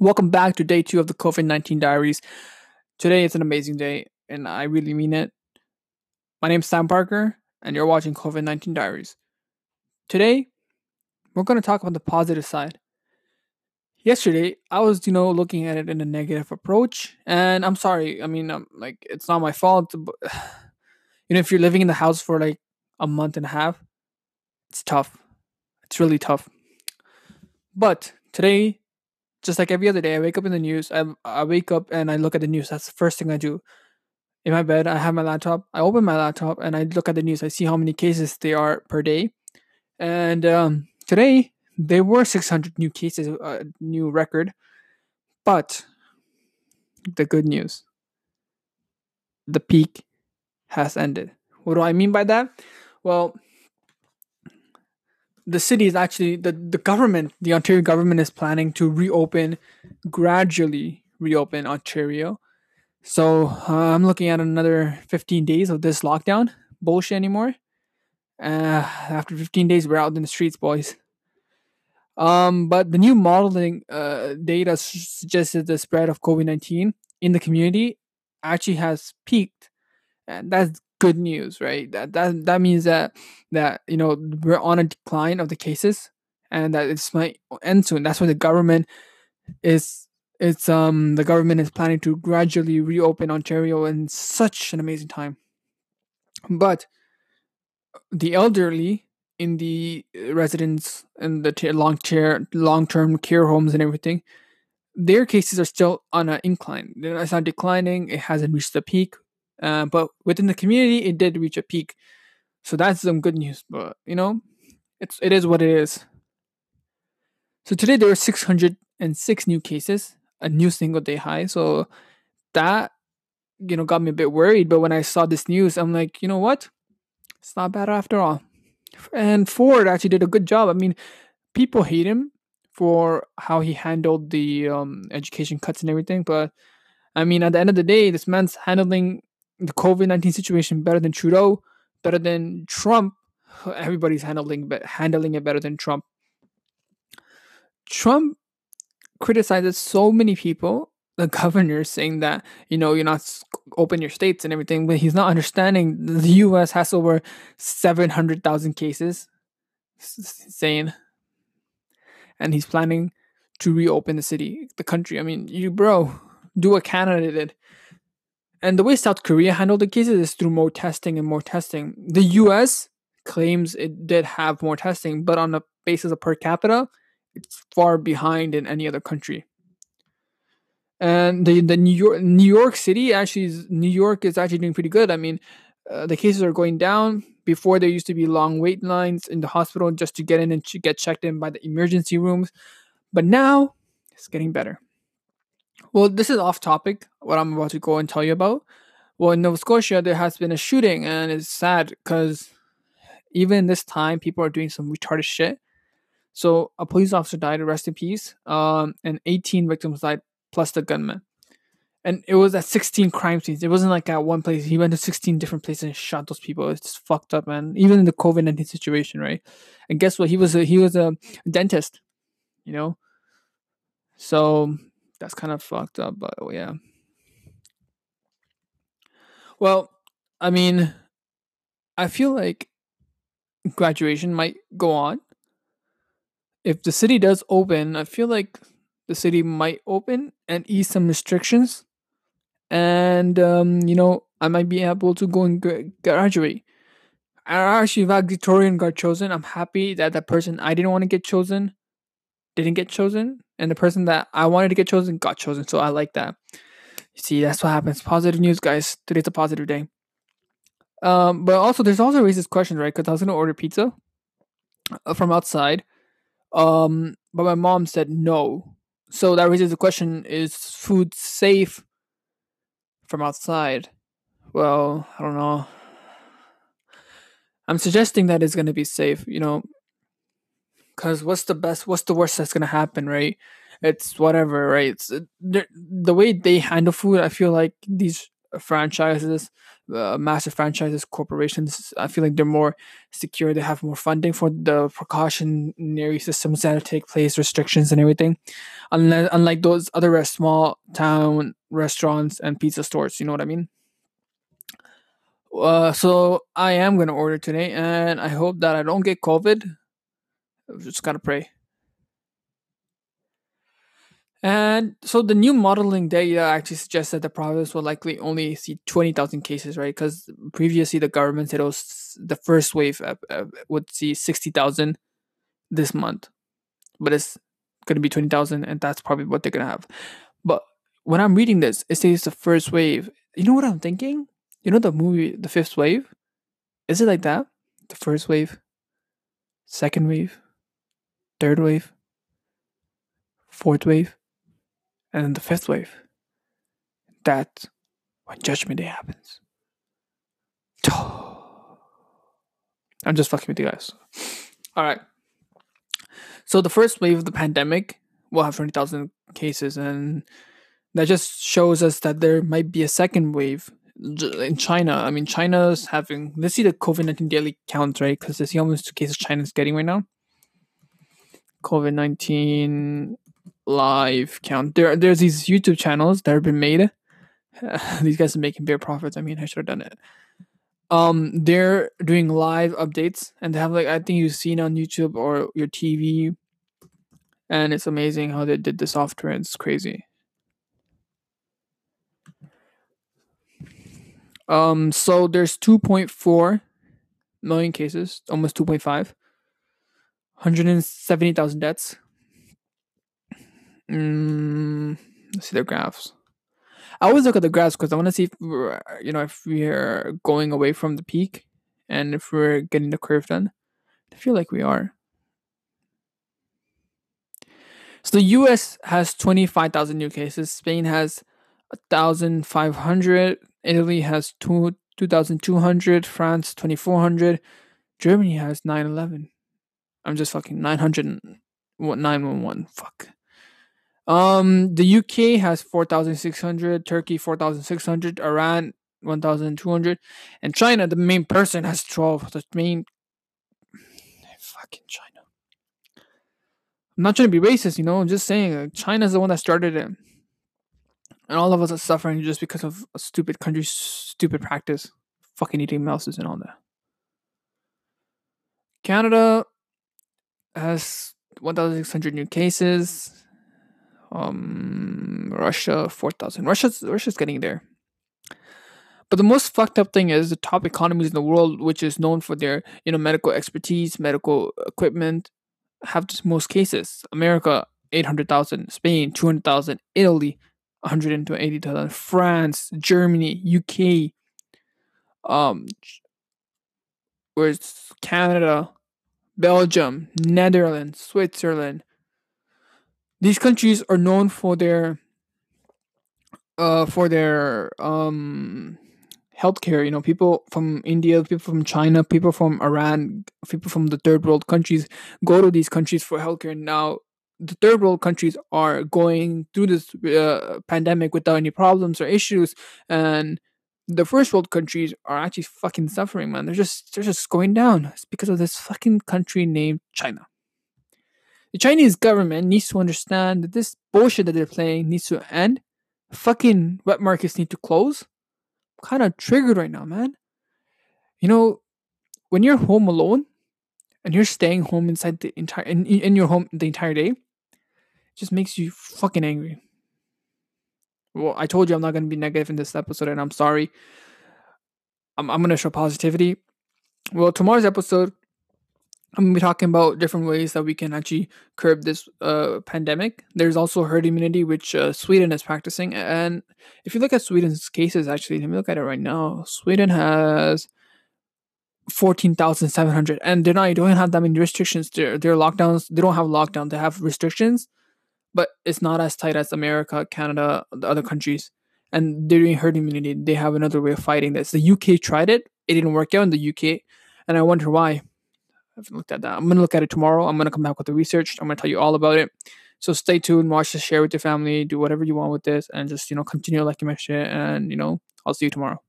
Welcome back to day two of the COVID 19 diaries. Today is an amazing day, and I really mean it. My name is Sam Parker, and you're watching COVID 19 diaries. Today, we're going to talk about the positive side. Yesterday, I was, you know, looking at it in a negative approach, and I'm sorry. I mean, um, like, it's not my fault. But, you know, if you're living in the house for like a month and a half, it's tough. It's really tough. But today, just like every other day, I wake up in the news. I, I wake up and I look at the news. That's the first thing I do. In my bed, I have my laptop. I open my laptop and I look at the news. I see how many cases there are per day. And um, today, there were 600 new cases, a uh, new record. But the good news the peak has ended. What do I mean by that? Well, the city is actually the, the government the ontario government is planning to reopen gradually reopen ontario. So uh, i'm looking at another 15 days of this lockdown. Bullshit anymore. Uh, after 15 days we're out in the streets boys. Um, but the new modeling uh, data suggested the spread of covid-19 in the community actually has peaked. And that's good news, right? That that that means that that you know we're on a decline of the cases and that it's might end soon. That's why the government is it's um the government is planning to gradually reopen Ontario in such an amazing time. But the elderly in the residents and the t- long chair long term care homes and everything, their cases are still on an incline. It's not declining. It hasn't reached the peak. Uh, but within the community, it did reach a peak. So that's some good news. But you know, it's it is what it is. So today there were 606 new cases, a new single day high. So that you know got me a bit worried. But when I saw this news, I'm like, you know what? It's not bad after all. And Ford actually did a good job. I mean, people hate him for how he handled the um, education cuts and everything, but I mean, at the end of the day, this man's handling the COVID nineteen situation better than Trudeau, better than Trump. Everybody's handling handling it better than Trump. Trump criticizes so many people, the governors, saying that you know you're not open your states and everything, but he's not understanding the U.S. has over seven hundred thousand cases, saying, and he's planning to reopen the city, the country. I mean, you bro, do what Canada did. And the way South Korea handled the cases is through more testing and more testing. The US claims it did have more testing, but on the basis of per capita, it's far behind in any other country. And the, the New York New York City actually is, New York is actually doing pretty good. I mean, uh, the cases are going down. Before there used to be long wait lines in the hospital just to get in and to get checked in by the emergency rooms, but now it's getting better. Well, this is off topic, what I'm about to go and tell you about. Well, in Nova Scotia, there has been a shooting, and it's sad because even this time, people are doing some retarded shit. So, a police officer died, rest in peace, um, and 18 victims died, plus the gunman. And it was at 16 crime scenes. It wasn't like at one place. He went to 16 different places and shot those people. It's just fucked up, man. Even in the COVID 19 situation, right? And guess what? He was a, he was a dentist, you know? So that's kind of fucked up, but yeah. Well, I mean, I feel like graduation might go on. If the city does open, I feel like the city might open and ease some restrictions. And, um, you know, I might be able to go and graduate. I actually, valedictorian got chosen. I'm happy that that person I didn't want to get chosen didn't get chosen and the person that I wanted to get chosen got chosen. So I like that. You see, that's what happens. Positive news, guys. Today's a positive day. Um, but also, there's also raises questions, right? Because I was gonna order pizza uh, from outside, um, but my mom said no. So that raises the question: Is food safe from outside? Well, I don't know. I'm suggesting that it's gonna be safe. You know, Cause what's the best? What's the worst that's gonna happen, right? It's whatever, right? It's the way they handle food. I feel like these franchises uh, massive franchises, corporations, I feel like they're more secure. They have more funding for the precautionary systems that take place, restrictions and everything. Unlike, unlike those other small town restaurants and pizza stores, you know what I mean? Uh, so I am gonna order today, and I hope that I don't get COVID. Just gotta pray. And so the new modeling data actually suggests that the province will likely only see 20,000 cases, right? Because previously the government said it was the first wave uh, uh, would see 60,000 this month, but it's going to be 20,000, and that's probably what they're going to have. But when I'm reading this, it says the first wave. You know what I'm thinking? You know the movie The Fifth Wave? Is it like that? The first wave, second wave, third wave, fourth wave and then the fifth wave. That's when Judgment Day happens. I'm just fucking with you guys. All right. So the first wave of the pandemic will have 20,000 cases, and that just shows us that there might be a second wave in China. I mean, China's having. Let's see the COVID 19 daily count, right? Because let's see how many cases China's getting right now. COVID 19 live count. There, there's these YouTube channels that have been made. these guys are making big profits. I mean, I should have done it. Um, they're doing live updates, and they have like I think you've seen on YouTube or your TV, and it's amazing how they did the software. It's crazy. Um, so there's 2.4 million cases, almost 2.5, 170,000 deaths, Mm, let's see the graphs. I always look at the graphs because I want to see if you know, if we're going away from the peak and if we're getting the curve done. I feel like we are. So the U.S. has twenty-five thousand new cases. Spain has thousand five hundred. Italy has two two thousand two hundred. France twenty-four hundred. Germany has nine eleven. I'm just fucking nine hundred nine one one. Fuck. Um, the UK has four thousand six hundred, Turkey four thousand six hundred, Iran one thousand two hundred, and China, the main person, has twelve. The main fucking China. I'm not trying to be racist, you know. I'm just saying uh, China's the one that started it, and all of us are suffering just because of a stupid country's stupid practice, fucking eating mouses and all that. Canada has 1,600 new cases um, Russia four thousand. Russia's Russia's getting there. But the most fucked up thing is the top economies in the world, which is known for their you know medical expertise, medical equipment, have the most cases. America eight hundred thousand, Spain two hundred thousand, Italy one hundred and eighty thousand, France, Germany, UK, um, where's Canada, Belgium, Netherlands, Switzerland, these countries are known for their uh for their um healthcare you know people from india people from china people from iran people from the third world countries go to these countries for healthcare. Now the third world countries are going through this uh, pandemic without any problems or issues and the first world countries are actually fucking suffering man they're just they're just going down it's because of this fucking country named china the Chinese government needs to understand that this bullshit that they're playing needs to end. Fucking wet markets need to close. I'm kind of triggered right now, man. You know, when you're home alone and you're staying home inside the entire in, in your home the entire day, it just makes you fucking angry. Well, I told you I'm not gonna be negative in this episode, and I'm sorry. I'm I'm gonna show positivity. Well, tomorrow's episode I'm gonna be talking about different ways that we can actually curb this uh, pandemic. There's also herd immunity, which uh, Sweden is practicing. And if you look at Sweden's cases, actually, let me look at it right now. Sweden has fourteen thousand seven hundred, and they're not. They don't have that many restrictions. Their their lockdowns. They don't have lockdown. They have restrictions, but it's not as tight as America, Canada, the other countries. And they're doing herd immunity. They have another way of fighting this. The UK tried it. It didn't work out in the UK, and I wonder why I haven't looked at that. I'm gonna look at it tomorrow. I'm gonna come back with the research. I'm gonna tell you all about it. So stay tuned, watch this, share with your family, do whatever you want with this, and just you know continue liking my shit. And you know, I'll see you tomorrow.